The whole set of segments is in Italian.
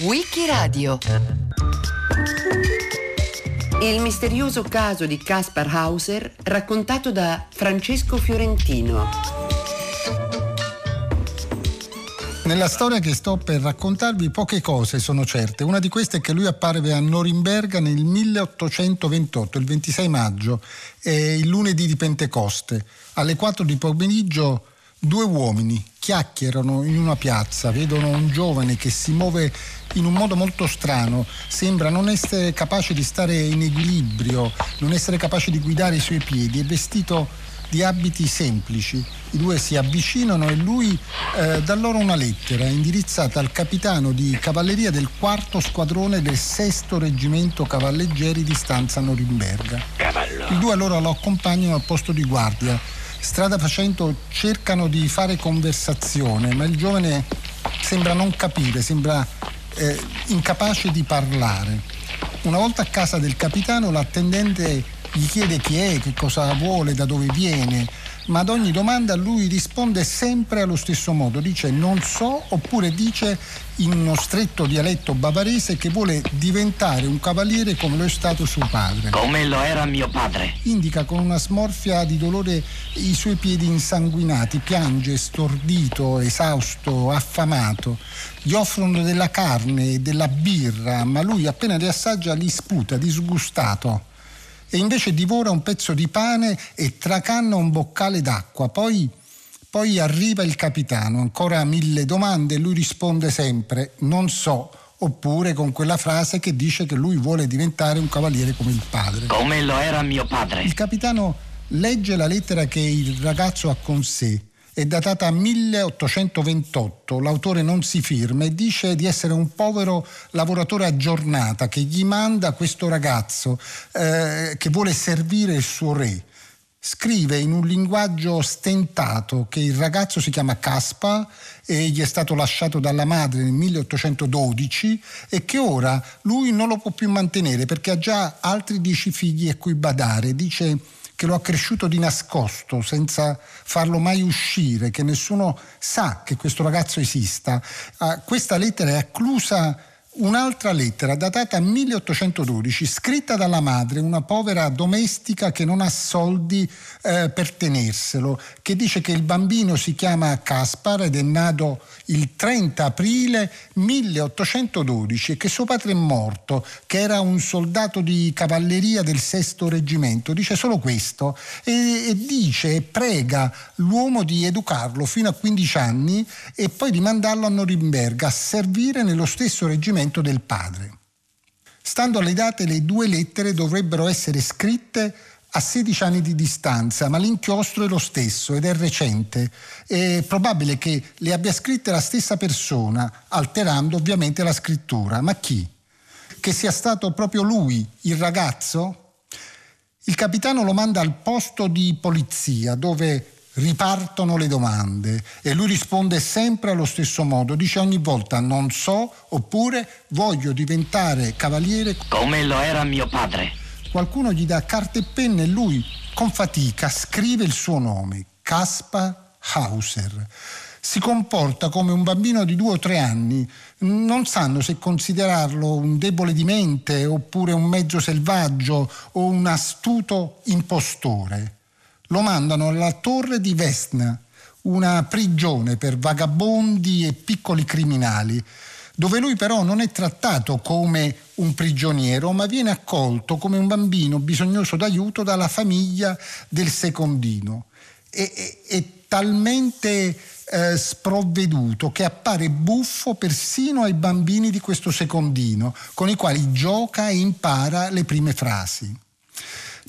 Wikiradio Il misterioso caso di Caspar Hauser raccontato da Francesco Fiorentino. Nella storia che sto per raccontarvi poche cose sono certe. Una di queste è che lui apparve a Norimberga nel 1828, il 26 maggio, il lunedì di Pentecoste. Alle 4 di pomeriggio due uomini chiacchierano in una piazza, vedono un giovane che si muove in un modo molto strano, sembra non essere capace di stare in equilibrio, non essere capace di guidare i suoi piedi, è vestito di abiti semplici. I due si avvicinano e lui eh, dà loro una lettera indirizzata al capitano di cavalleria del quarto squadrone del sesto reggimento cavalleggeri di stanza Norimberga. Cavallo. I due allora lo accompagnano al posto di guardia. Strada facendo cercano di fare conversazione, ma il giovane sembra non capire, sembra eh, incapace di parlare. Una volta a casa del capitano l'attendente gli chiede chi è, che cosa vuole, da dove viene, ma ad ogni domanda lui risponde sempre allo stesso modo, dice non so oppure dice in uno stretto dialetto bavarese che vuole diventare un cavaliere come lo è stato suo padre. Come lo era mio padre. Indica con una smorfia di dolore i suoi piedi insanguinati, piange stordito, esausto, affamato. Gli offrono della carne e della birra, ma lui appena li assaggia li sputa, disgustato e invece divora un pezzo di pane e tracanna un boccale d'acqua. Poi, poi arriva il capitano, ancora mille domande e lui risponde sempre non so oppure con quella frase che dice che lui vuole diventare un cavaliere come il padre. Come lo era mio padre. Il capitano legge la lettera che il ragazzo ha con sé è datata 1828, l'autore non si firma e dice di essere un povero lavoratore a giornata che gli manda questo ragazzo eh, che vuole servire il suo re. Scrive in un linguaggio stentato che il ragazzo si chiama Caspa e gli è stato lasciato dalla madre nel 1812 e che ora lui non lo può più mantenere perché ha già altri dieci figli a cui badare. Dice che lo ha cresciuto di nascosto, senza farlo mai uscire, che nessuno sa che questo ragazzo esista. Uh, questa lettera è acclusa un'altra lettera datata 1812, scritta dalla madre, una povera domestica che non ha soldi eh, per tenerselo, che dice che il bambino si chiama Caspar ed è nato il 30 aprile 1812 e che suo padre è morto, che era un soldato di cavalleria del sesto reggimento. Dice solo questo e, e dice e prega l'uomo di educarlo fino a 15 anni e poi di mandarlo a Norimberga a servire nello stesso reggimento testamento del padre. Stando alle date, le due lettere dovrebbero essere scritte a 16 anni di distanza, ma l'inchiostro è lo stesso ed è recente. È probabile che le abbia scritte la stessa persona, alterando ovviamente la scrittura. Ma chi? Che sia stato proprio lui, il ragazzo? Il capitano lo manda al posto di polizia, dove ripartono le domande e lui risponde sempre allo stesso modo, dice ogni volta non so oppure voglio diventare cavaliere come lo era mio padre. Qualcuno gli dà carta e penna e lui con fatica scrive il suo nome, Caspar Hauser. Si comporta come un bambino di due o tre anni, non sanno se considerarlo un debole di mente oppure un mezzo selvaggio o un astuto impostore lo mandano alla torre di Vesna, una prigione per vagabondi e piccoli criminali, dove lui però non è trattato come un prigioniero, ma viene accolto come un bambino bisognoso d'aiuto dalla famiglia del secondino. È, è, è talmente eh, sprovveduto che appare buffo persino ai bambini di questo secondino, con i quali gioca e impara le prime frasi.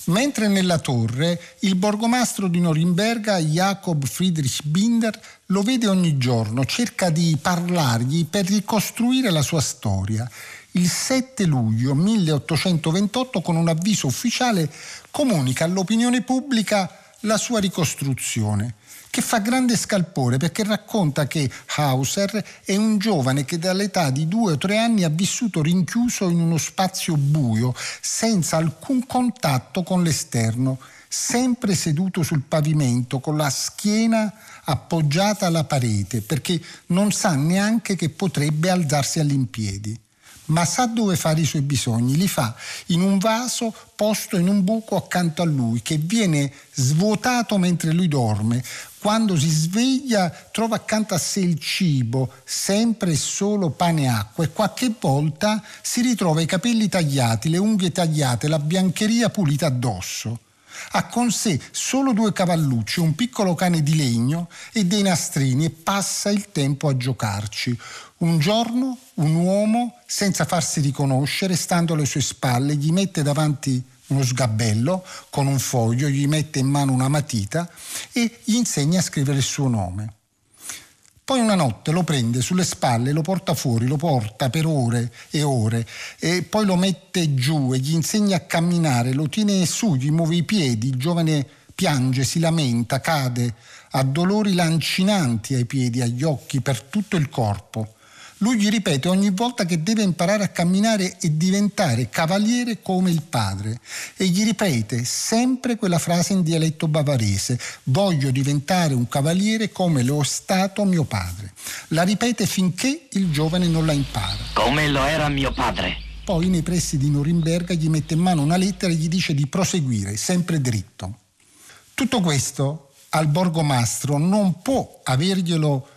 Mentre nella torre il borgomastro di Norimberga, Jacob Friedrich Binder, lo vede ogni giorno, cerca di parlargli per ricostruire la sua storia. Il 7 luglio 1828, con un avviso ufficiale, comunica all'opinione pubblica la sua ricostruzione che fa grande scalpore perché racconta che Hauser è un giovane che dall'età di due o tre anni ha vissuto rinchiuso in uno spazio buio, senza alcun contatto con l'esterno, sempre seduto sul pavimento, con la schiena appoggiata alla parete, perché non sa neanche che potrebbe alzarsi all'impiedi ma sa dove fare i suoi bisogni, li fa in un vaso posto in un buco accanto a lui, che viene svuotato mentre lui dorme. Quando si sveglia trova accanto a sé il cibo, sempre e solo pane e acqua, e qualche volta si ritrova i capelli tagliati, le unghie tagliate, la biancheria pulita addosso. Ha con sé solo due cavallucci, un piccolo cane di legno e dei nastrini e passa il tempo a giocarci. Un giorno un uomo, senza farsi riconoscere, stando alle sue spalle, gli mette davanti uno sgabello con un foglio, gli mette in mano una matita e gli insegna a scrivere il suo nome. Poi una notte lo prende sulle spalle, lo porta fuori, lo porta per ore e ore e poi lo mette giù e gli insegna a camminare, lo tiene su, gli muove i piedi, il giovane piange, si lamenta, cade, ha dolori lancinanti ai piedi, agli occhi, per tutto il corpo. Lui gli ripete ogni volta che deve imparare a camminare e diventare cavaliere come il padre e gli ripete sempre quella frase in dialetto bavarese, voglio diventare un cavaliere come lo è stato mio padre. La ripete finché il giovane non la impara. Come lo era mio padre. Poi nei pressi di Norimberga gli mette in mano una lettera e gli dice di proseguire sempre dritto. Tutto questo al borgomastro non può averglielo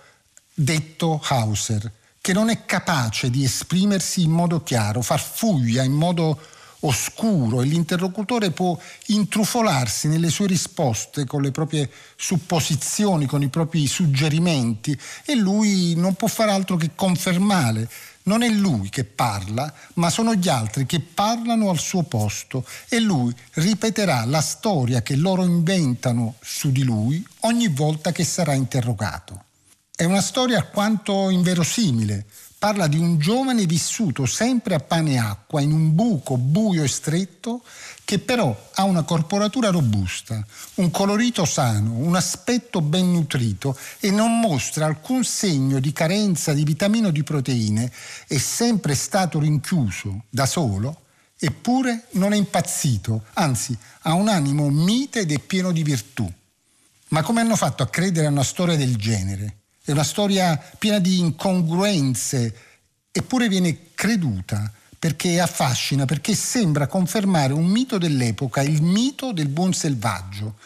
detto Hauser, che non è capace di esprimersi in modo chiaro, far fuglia in modo oscuro e l'interlocutore può intrufolarsi nelle sue risposte con le proprie supposizioni, con i propri suggerimenti e lui non può fare altro che confermare. Non è lui che parla, ma sono gli altri che parlano al suo posto e lui ripeterà la storia che loro inventano su di lui ogni volta che sarà interrogato. È una storia alquanto inverosimile. Parla di un giovane vissuto sempre a pane e acqua in un buco buio e stretto che però ha una corporatura robusta, un colorito sano, un aspetto ben nutrito e non mostra alcun segno di carenza di vitamine o di proteine, è sempre stato rinchiuso da solo, eppure non è impazzito, anzi ha un animo mite ed è pieno di virtù. Ma come hanno fatto a credere a una storia del genere? È una storia piena di incongruenze, eppure viene creduta perché affascina, perché sembra confermare un mito dell'epoca, il mito del buon selvaggio.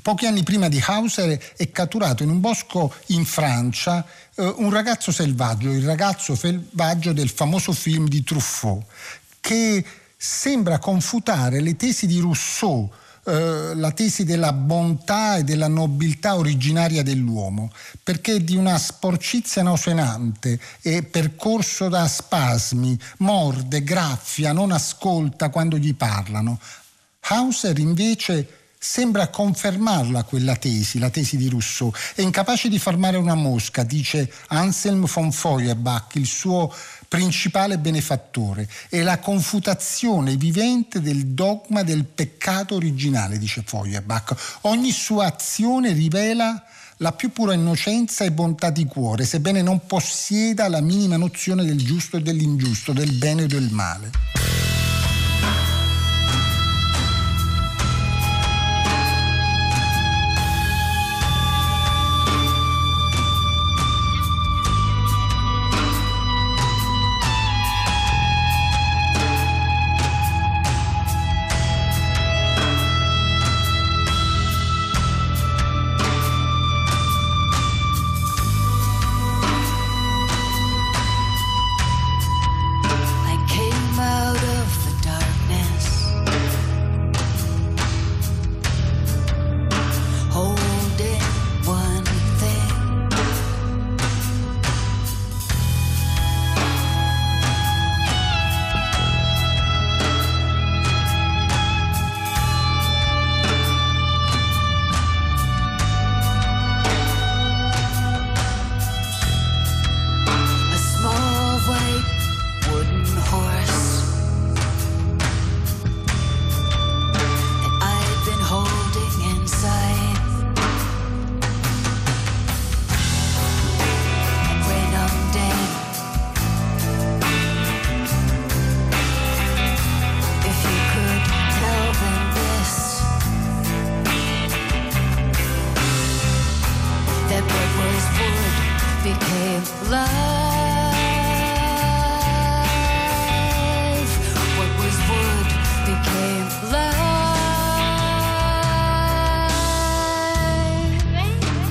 Pochi anni prima di Hauser è catturato in un bosco in Francia eh, un ragazzo selvaggio, il ragazzo selvaggio del famoso film di Truffaut, che sembra confutare le tesi di Rousseau eh, la tesi della bontà e della nobiltà originaria dell'uomo, perché di una sporcizia nauseante, è percorso da spasmi, morde, graffia, non ascolta quando gli parlano. Hauser invece sembra confermarla quella tesi, la tesi di Rousseau. È incapace di fermare una mosca, dice Anselm von Feuerbach, il suo principale benefattore. È la confutazione vivente del dogma del peccato originale, dice Feuerbach. Ogni sua azione rivela la più pura innocenza e bontà di cuore, sebbene non possieda la minima nozione del giusto e dell'ingiusto, del bene e del male.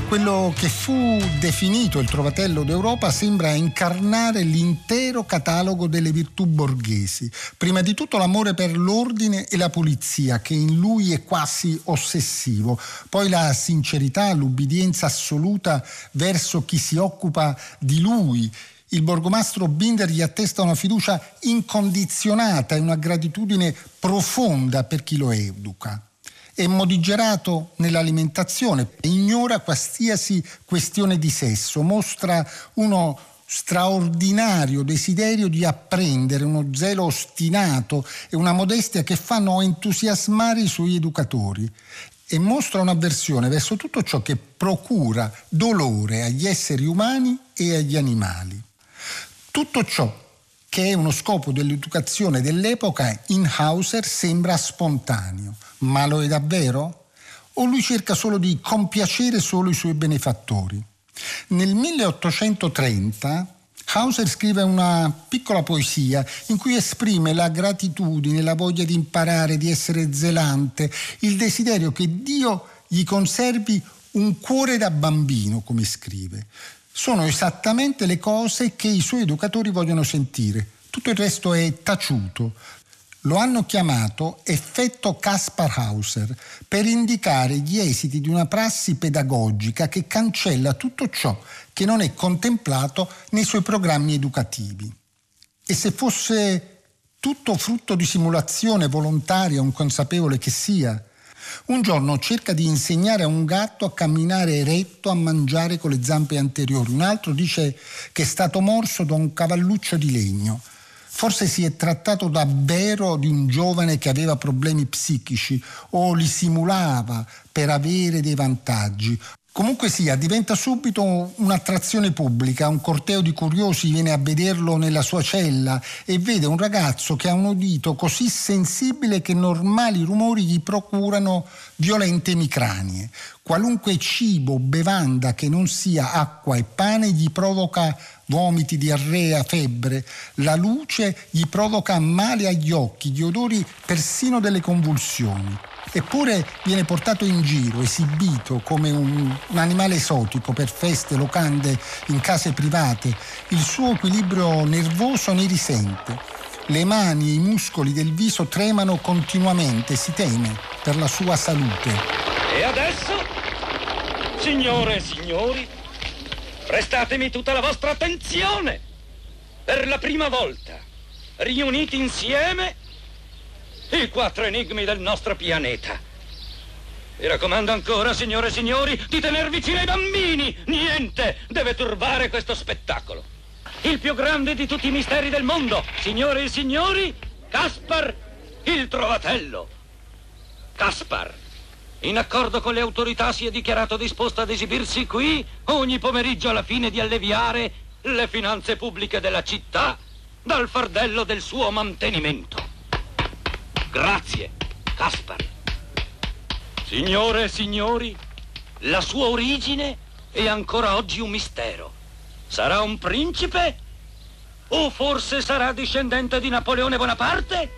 Quello che fu definito il trovatello d'Europa sembra incarnare l'intero catalogo delle virtù borghesi. Prima di tutto l'amore per l'ordine e la pulizia, che in lui è quasi ossessivo. Poi la sincerità, l'ubbidienza assoluta verso chi si occupa di lui. Il borgomastro Binder gli attesta una fiducia incondizionata e una gratitudine profonda per chi lo educa è modigerato nell'alimentazione, ignora qualsiasi questione di sesso, mostra uno straordinario desiderio di apprendere, uno zelo ostinato e una modestia che fanno entusiasmare i suoi educatori e mostra un'avversione verso tutto ciò che procura dolore agli esseri umani e agli animali. Tutto ciò che è uno scopo dell'educazione dell'epoca in Hauser sembra spontaneo ma lo è davvero? O lui cerca solo di compiacere solo i suoi benefattori? Nel 1830 Hauser scrive una piccola poesia in cui esprime la gratitudine, la voglia di imparare, di essere zelante, il desiderio che Dio gli conservi un cuore da bambino, come scrive. Sono esattamente le cose che i suoi educatori vogliono sentire. Tutto il resto è taciuto, lo hanno chiamato effetto Kaspar Hauser per indicare gli esiti di una prassi pedagogica che cancella tutto ciò che non è contemplato nei suoi programmi educativi. E se fosse tutto frutto di simulazione volontaria o inconsapevole che sia, un giorno cerca di insegnare a un gatto a camminare eretto, a mangiare con le zampe anteriori, un altro dice che è stato morso da un cavalluccio di legno. Forse si è trattato davvero di un giovane che aveva problemi psichici o li simulava per avere dei vantaggi. Comunque sia, diventa subito un'attrazione pubblica, un corteo di curiosi viene a vederlo nella sua cella e vede un ragazzo che ha un udito così sensibile che normali rumori gli procurano violente emicranie. Qualunque cibo, bevanda che non sia acqua e pane gli provoca vomiti, diarrea, febbre. La luce gli provoca male agli occhi, gli odori persino delle convulsioni. Eppure viene portato in giro, esibito come un, un, animale esotico per feste, locande, in case private. Il suo equilibrio nervoso ne risente. Le mani e i muscoli del viso tremano continuamente, si teme per la sua salute. E adesso, signore e signori, Prestatemi tutta la vostra attenzione. Per la prima volta, riuniti insieme, i quattro enigmi del nostro pianeta. Vi raccomando ancora, signore e signori, di tener vicino ai bambini. Niente deve turbare questo spettacolo. Il più grande di tutti i misteri del mondo, signore e signori, Caspar il Trovatello. Caspar in accordo con le autorità si è dichiarato disposto ad esibirsi qui ogni pomeriggio alla fine di alleviare le finanze pubbliche della città dal fardello del suo mantenimento. Grazie, Caspar. Signore e signori, la sua origine è ancora oggi un mistero. Sarà un principe? O forse sarà discendente di Napoleone Bonaparte?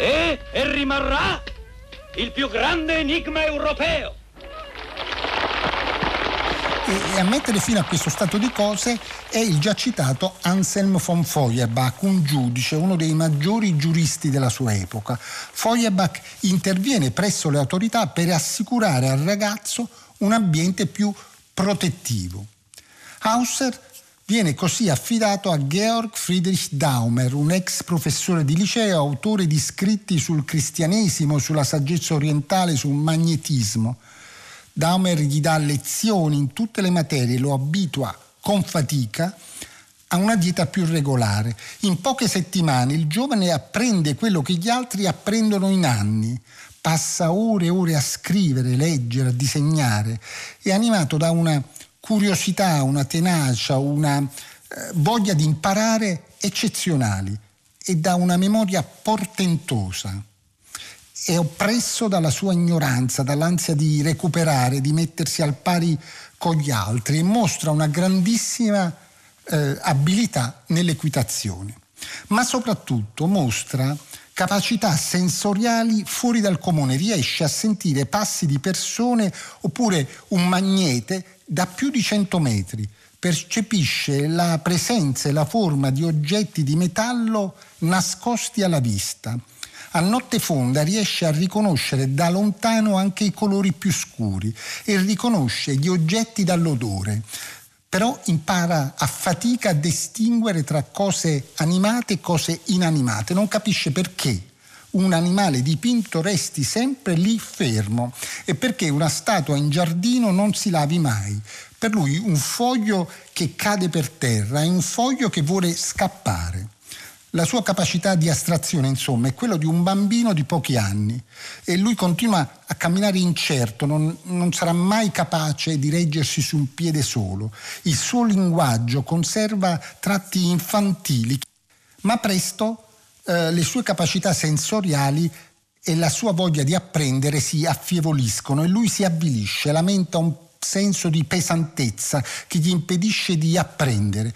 E, e rimarrà il più grande enigma europeo. E a mettere fine a questo stato di cose è il già citato Anselm von Feuerbach, un giudice, uno dei maggiori giuristi della sua epoca. Feuerbach interviene presso le autorità per assicurare al ragazzo un ambiente più protettivo. Hauser Viene così affidato a Georg Friedrich Daumer, un ex professore di liceo, autore di scritti sul cristianesimo, sulla saggezza orientale, sul magnetismo. Daumer gli dà lezioni in tutte le materie, lo abitua con fatica a una dieta più regolare. In poche settimane il giovane apprende quello che gli altri apprendono in anni. Passa ore e ore a scrivere, leggere, a disegnare. È animato da una curiosità, una tenacia, una eh, voglia di imparare eccezionali e da una memoria portentosa. È oppresso dalla sua ignoranza, dall'ansia di recuperare, di mettersi al pari con gli altri e mostra una grandissima eh, abilità nell'equitazione. Ma soprattutto mostra capacità sensoriali fuori dal comune, riesce a sentire passi di persone oppure un magnete da più di 100 metri, percepisce la presenza e la forma di oggetti di metallo nascosti alla vista. A notte fonda riesce a riconoscere da lontano anche i colori più scuri e riconosce gli oggetti dall'odore però impara a fatica a distinguere tra cose animate e cose inanimate, non capisce perché un animale dipinto resti sempre lì fermo e perché una statua in giardino non si lavi mai. Per lui un foglio che cade per terra è un foglio che vuole scappare. La sua capacità di astrazione, insomma, è quella di un bambino di pochi anni e lui continua a camminare incerto, non, non, sarà mai capace di reggersi su un piede solo. Il suo linguaggio conserva tratti infantili, ma presto eh, le sue capacità sensoriali e la sua voglia di apprendere si affievoliscono e lui si avvilisce, lamenta un senso di pesantezza che gli impedisce di apprendere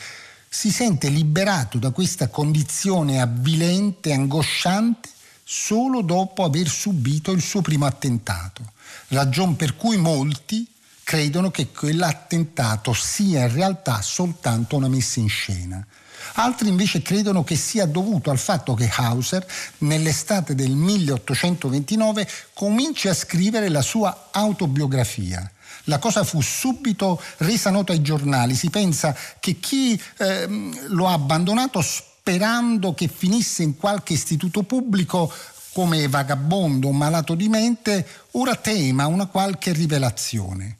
si sente liberato da questa condizione avvilente, angosciante, solo dopo aver subito il suo primo attentato, ragion per cui molti credono che quell'attentato sia in realtà soltanto una messa in scena. Altri invece credono che sia dovuto al fatto che Hauser, nell'estate del 1829, cominci a scrivere la sua autobiografia la cosa fu subito resa nota ai giornali. Si pensa che chi eh, lo ha abbandonato sperando che finisse in qualche istituto pubblico come vagabondo o malato di mente, ora tema una qualche rivelazione.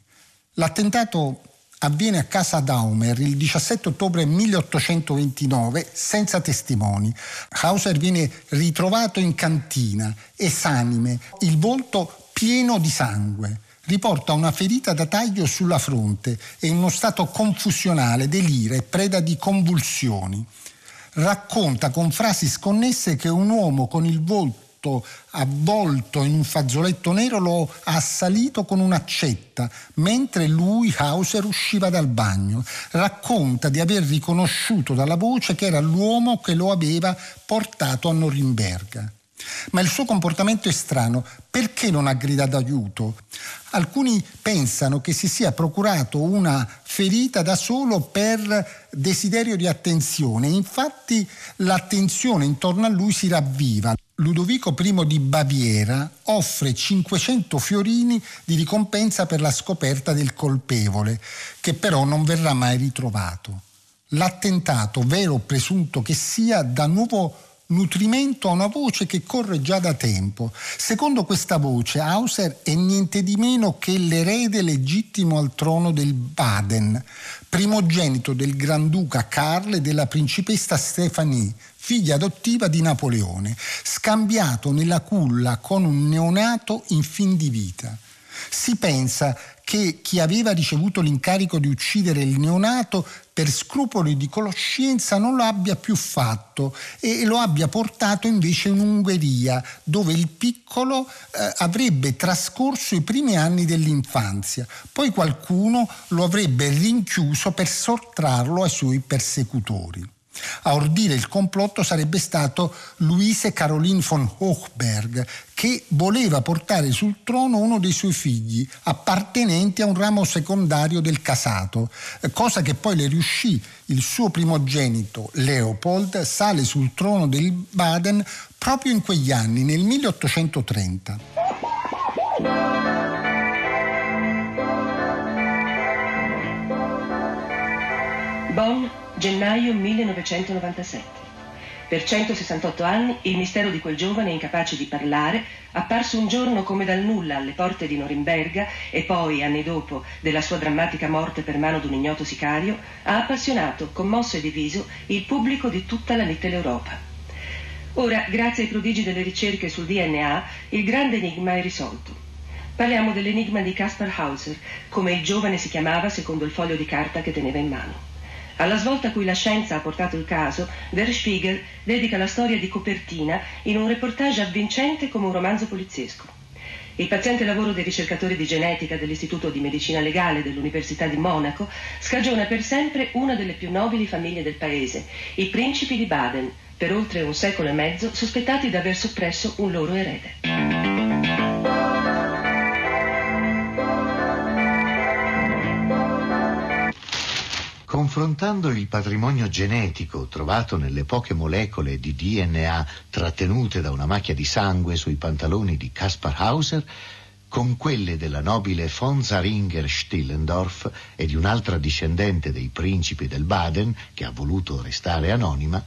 L'attentato avviene a casa Daumer il 17 ottobre 1829 senza testimoni. Hauser viene ritrovato in cantina, esanime, il volto pieno di sangue riporta una ferita da taglio sulla fronte e in uno stato confusionale, delire, preda di convulsioni. Racconta con frasi sconnesse che un uomo con il volto avvolto in un fazzoletto nero lo ha assalito con un'accetta mentre lui, Hauser, usciva dal bagno. Racconta di aver riconosciuto dalla voce che era l'uomo che lo aveva portato a Norimberga. Ma il suo comportamento è strano. Perché non ha gridato aiuto? Alcuni pensano che si sia procurato una ferita da solo per desiderio di attenzione. Infatti l'attenzione intorno a lui si ravviva. Ludovico I di Baviera offre 500 fiorini di ricompensa per la scoperta del colpevole, che però non verrà mai ritrovato. L'attentato, vero o presunto che sia, da nuovo nutrimento a una voce che corre già da tempo. Secondo questa voce, Hauser è niente di meno che l'erede legittimo al trono del Baden, primogenito del Granduca Karl e della principessa Stephanie, figlia adottiva di Napoleone, scambiato nella culla con un neonato in fin di vita. Si pensa che chi aveva ricevuto l'incarico di uccidere il neonato per scrupoli di coscienza non lo abbia più fatto e lo abbia portato invece in Ungheria, dove il piccolo eh, avrebbe trascorso i primi anni dell'infanzia. Poi qualcuno lo avrebbe rinchiuso per sottrarlo ai suoi persecutori. A ordire il complotto sarebbe stato Luise Caroline von Hochberg, che voleva portare sul trono uno dei suoi figli, appartenenti a un ramo secondario del casato, cosa che poi le riuscì. Il suo primogenito, Leopold, sale sul trono del Baden proprio in quegli anni, nel 1830. Gennaio 1997. Per 168 anni il mistero di quel giovane incapace di parlare, apparso un giorno come dal nulla alle porte di Norimberga e poi, anni dopo, della sua drammatica morte per mano d'un ignoto sicario, ha appassionato, commosso e diviso il pubblico di tutta la Mitteleuropa. Ora, grazie ai prodigi delle ricerche sul DNA, il grande enigma è risolto. Parliamo dell'enigma di Caspar Hauser, come il giovane si chiamava secondo il foglio di carta che teneva in mano. Alla svolta a cui la scienza ha portato il caso, Der Spiegel dedica la storia di copertina in un reportage avvincente come un romanzo poliziesco. Il paziente lavoro dei ricercatori di genetica dell'Istituto di Medicina Legale dell'Università di Monaco scagiona per sempre una delle più nobili famiglie del paese, i principi di Baden, per oltre un secolo e mezzo sospettati di aver soppresso un loro erede. Confrontando il patrimonio genetico trovato nelle poche molecole di DNA trattenute da una macchia di sangue sui pantaloni di Kaspar Hauser con quelle della nobile von Zaringer Stillendorf e di un'altra discendente dei principi del Baden, che ha voluto restare anonima,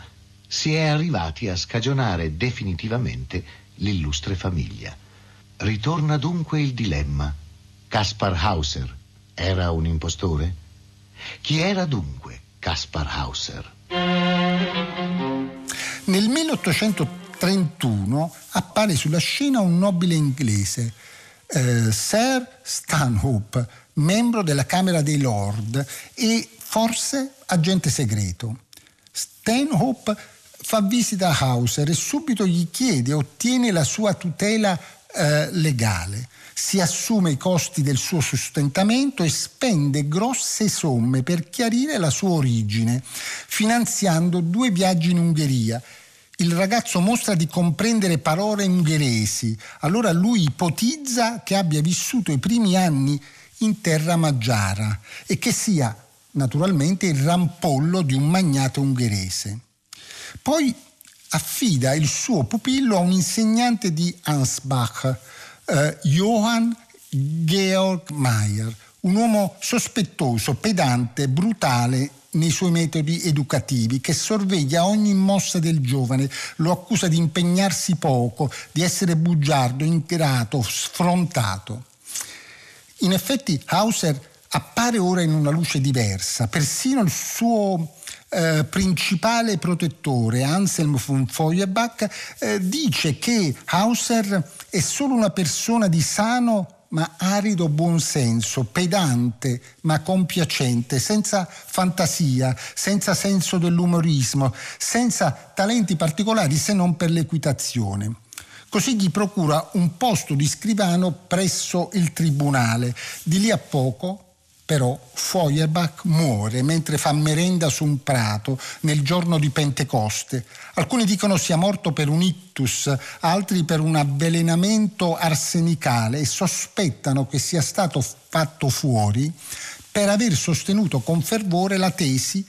si è arrivati a scagionare definitivamente l'illustre famiglia. Ritorna dunque il dilemma. Kaspar Hauser era un impostore? Chi era dunque Kaspar Hauser? Nel 1831 appare sulla scena un nobile inglese, eh, Sir Stanhope, membro della Camera dei Lord e forse agente segreto. Stanhope fa visita a Hauser e subito gli chiede e ottiene la sua tutela eh, legale si assume i costi del suo sostentamento e spende grosse somme per chiarire la sua origine, finanziando due viaggi in Ungheria. Il ragazzo mostra di comprendere parole ungheresi, allora lui ipotizza che abbia vissuto i primi anni in terra magiara e che sia naturalmente il rampollo di un magnate ungherese. Poi affida il suo pupillo a un insegnante di Ansbach, eh, Johann Georg Mayer, un uomo sospettoso, pedante, brutale nei suoi metodi educativi, che sorveglia ogni mossa del giovane, lo accusa di impegnarsi poco, di essere bugiardo, ingrato, sfrontato. In effetti Hauser appare ora in una luce diversa, persino il suo eh, principale protettore, Anselm von Feuerbach, eh, dice che Hauser è solo una persona di sano ma arido buonsenso, pedante ma compiacente, senza fantasia, senza senso dell'umorismo, senza talenti particolari se non per l'equitazione. Così gli procura un posto di scrivano presso il tribunale. Di lì a poco però Feuerbach muore mentre fa merenda su un prato nel giorno di Pentecoste. Alcuni dicono sia morto per un ictus, altri per un avvelenamento arsenicale e sospettano che sia stato fatto fuori per aver sostenuto con fervore la tesi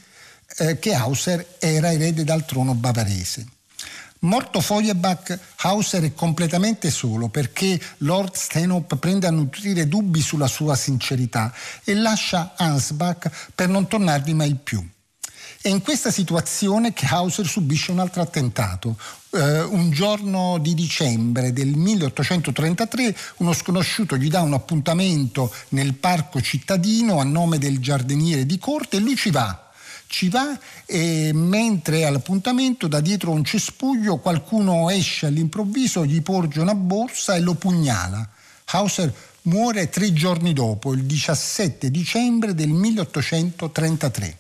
eh, che Hauser era erede dal trono bavarese. Morto Feuerbach, Hauser è completamente solo perché Lord Stanhope prende a nutrire dubbi sulla sua sincerità e lascia Ansbach per non tornarvi mai più. È in questa situazione che Hauser subisce un altro attentato. Uh, un giorno di dicembre del 1833 uno sconosciuto gli dà un appuntamento nel parco cittadino a nome del giardiniere di corte e lui ci va ci va e mentre è all'appuntamento da dietro un cespuglio qualcuno esce all'improvviso, gli porge una borsa e lo pugnala. Hauser muore tre giorni dopo, il 17 dicembre del 1833.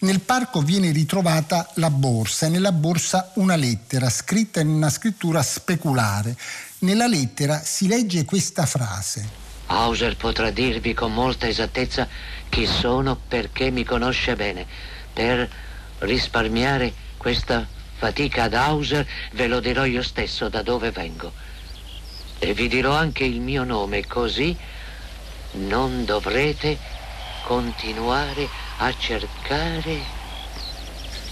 Nel parco viene ritrovata la borsa e nella borsa una lettera scritta in una scrittura speculare. Nella lettera si legge questa frase. Hauser potrà dirvi con molta esattezza chi sono perché mi conosce bene. Per risparmiare questa fatica ad Hauser ve lo dirò io stesso da dove vengo. E vi dirò anche il mio nome, così non dovrete continuare a cercare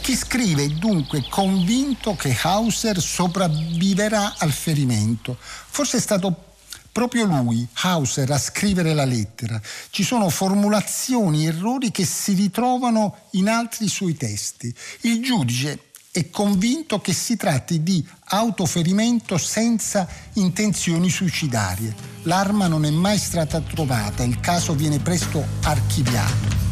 chi scrive è dunque convinto che Hauser sopravviverà al ferimento. Forse è stato proprio lui, Hauser, a scrivere la lettera. Ci sono formulazioni, errori che si ritrovano in altri suoi testi. Il giudice è convinto che si tratti di autoferimento senza intenzioni suicidarie. L'arma non è mai stata trovata, il caso viene presto archiviato.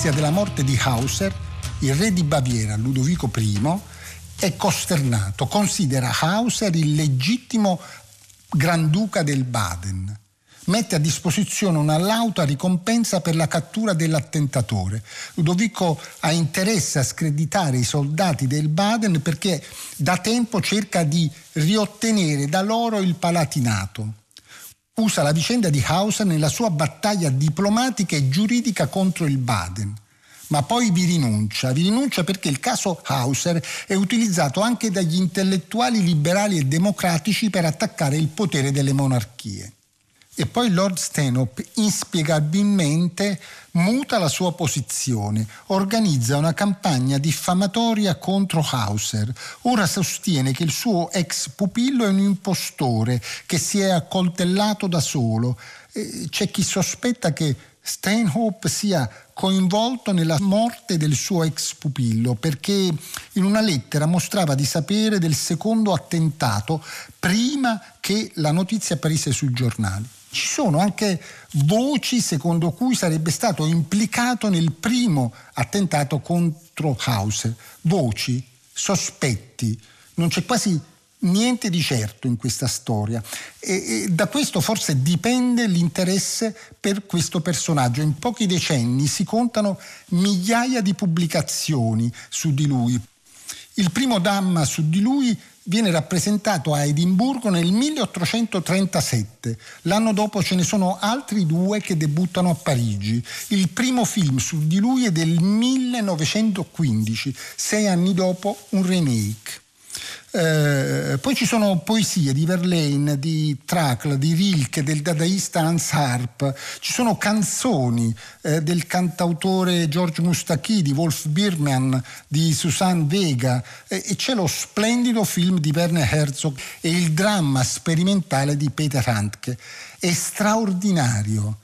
Notizia della morte di Hauser, il re di Baviera, Ludovico I, è costernato, considera Hauser il legittimo Granduca del Baden mette a disposizione una lauta ricompensa per la cattura dell'attentatore. Ludovico ha interesse a screditare i soldati del Baden perché da tempo cerca di riottenere da loro il palatinato. Usa la vicenda di Hauser nella sua battaglia diplomatica e giuridica contro il Baden ma poi vi rinuncia. Vi rinuncia perché il caso Hauser è utilizzato anche dagli intellettuali liberali e democratici per attaccare il potere delle monarchie. E poi Lord Stanhope inspiegabilmente muta la sua posizione, organizza una campagna diffamatoria contro Hauser. Ora sostiene che il suo ex pupillo è un impostore che si è accoltellato da solo. C'è chi sospetta che Stanhope sia coinvolto nella morte del suo ex pupillo perché in una lettera mostrava di sapere del secondo attentato prima che la notizia apparisse sui giornali. Ci sono anche voci secondo cui sarebbe stato implicato nel primo attentato contro House, voci, sospetti, non c'è quasi niente di certo in questa storia e, e, da questo forse dipende l'interesse per questo personaggio. In pochi decenni si contano migliaia di pubblicazioni su di lui. Il primo Damma su di lui viene rappresentato a Edimburgo nel 1837. L'anno dopo ce ne sono altri due che debuttano a Parigi. Il primo film su di lui è del 1915, sei anni dopo un remake. Eh, poi ci sono poesie di Verlaine, di Trakl, di Rilke, del dadaista Hans Harp, ci sono canzoni eh, del cantautore George Mustaki, di Wolf Biermann, di Susanne Vega eh, e c'è lo splendido film di Werner Herzog e il dramma sperimentale di Peter Handke. È straordinario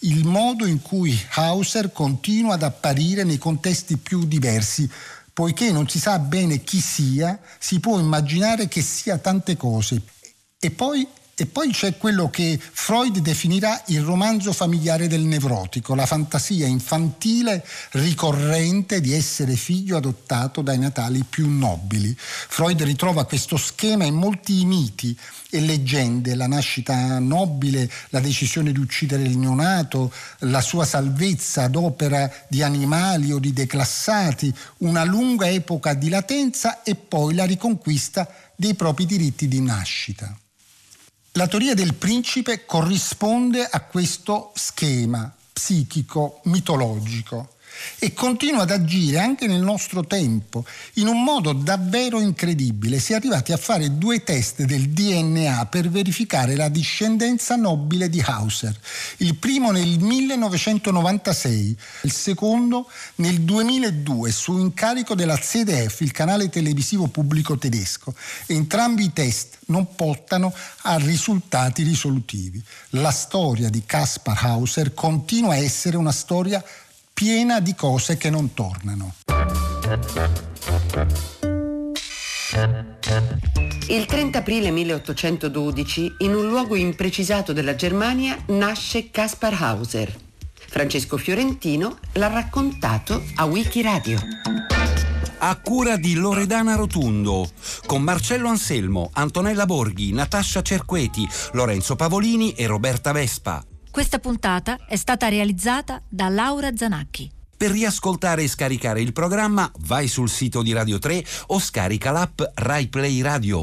il modo in cui Hauser continua ad apparire nei contesti più diversi poiché non si sa bene chi sia, si può immaginare che sia tante cose. E poi e poi c'è quello che Freud definirà il romanzo familiare del nevrotico, la fantasia infantile ricorrente di essere figlio adottato dai natali più nobili. Freud ritrova questo schema in molti miti e leggende, la nascita nobile, la decisione di uccidere il neonato, la sua salvezza ad opera di animali o di declassati, una lunga epoca di latenza e poi la riconquista dei propri diritti di nascita. La teoria del principe corrisponde a questo schema psichico mitologico e continua ad agire anche nel nostro tempo in un modo davvero incredibile. Si è arrivati a fare due test del DNA per verificare la discendenza nobile di Hauser. Il primo nel 1996, il secondo nel 2002 su incarico della ZDF, il canale televisivo pubblico tedesco. Entrambi i test non portano a risultati risolutivi. La storia di Kaspar Hauser continua a essere una storia piena di cose che non tornano. Il 30 aprile 1812, in un luogo imprecisato della Germania, nasce Kaspar Hauser. Francesco Fiorentino l'ha raccontato a Wikiradio. A cura di Loredana Rotundo, con Marcello Anselmo, Antonella Borghi, Natascia Cerqueti, Lorenzo Pavolini e Roberta Vespa. Questa puntata è stata realizzata da Laura Zanacchi. Per riascoltare e scaricare il programma vai sul sito di Radio 3 o scarica l'app RaiPlay Radio.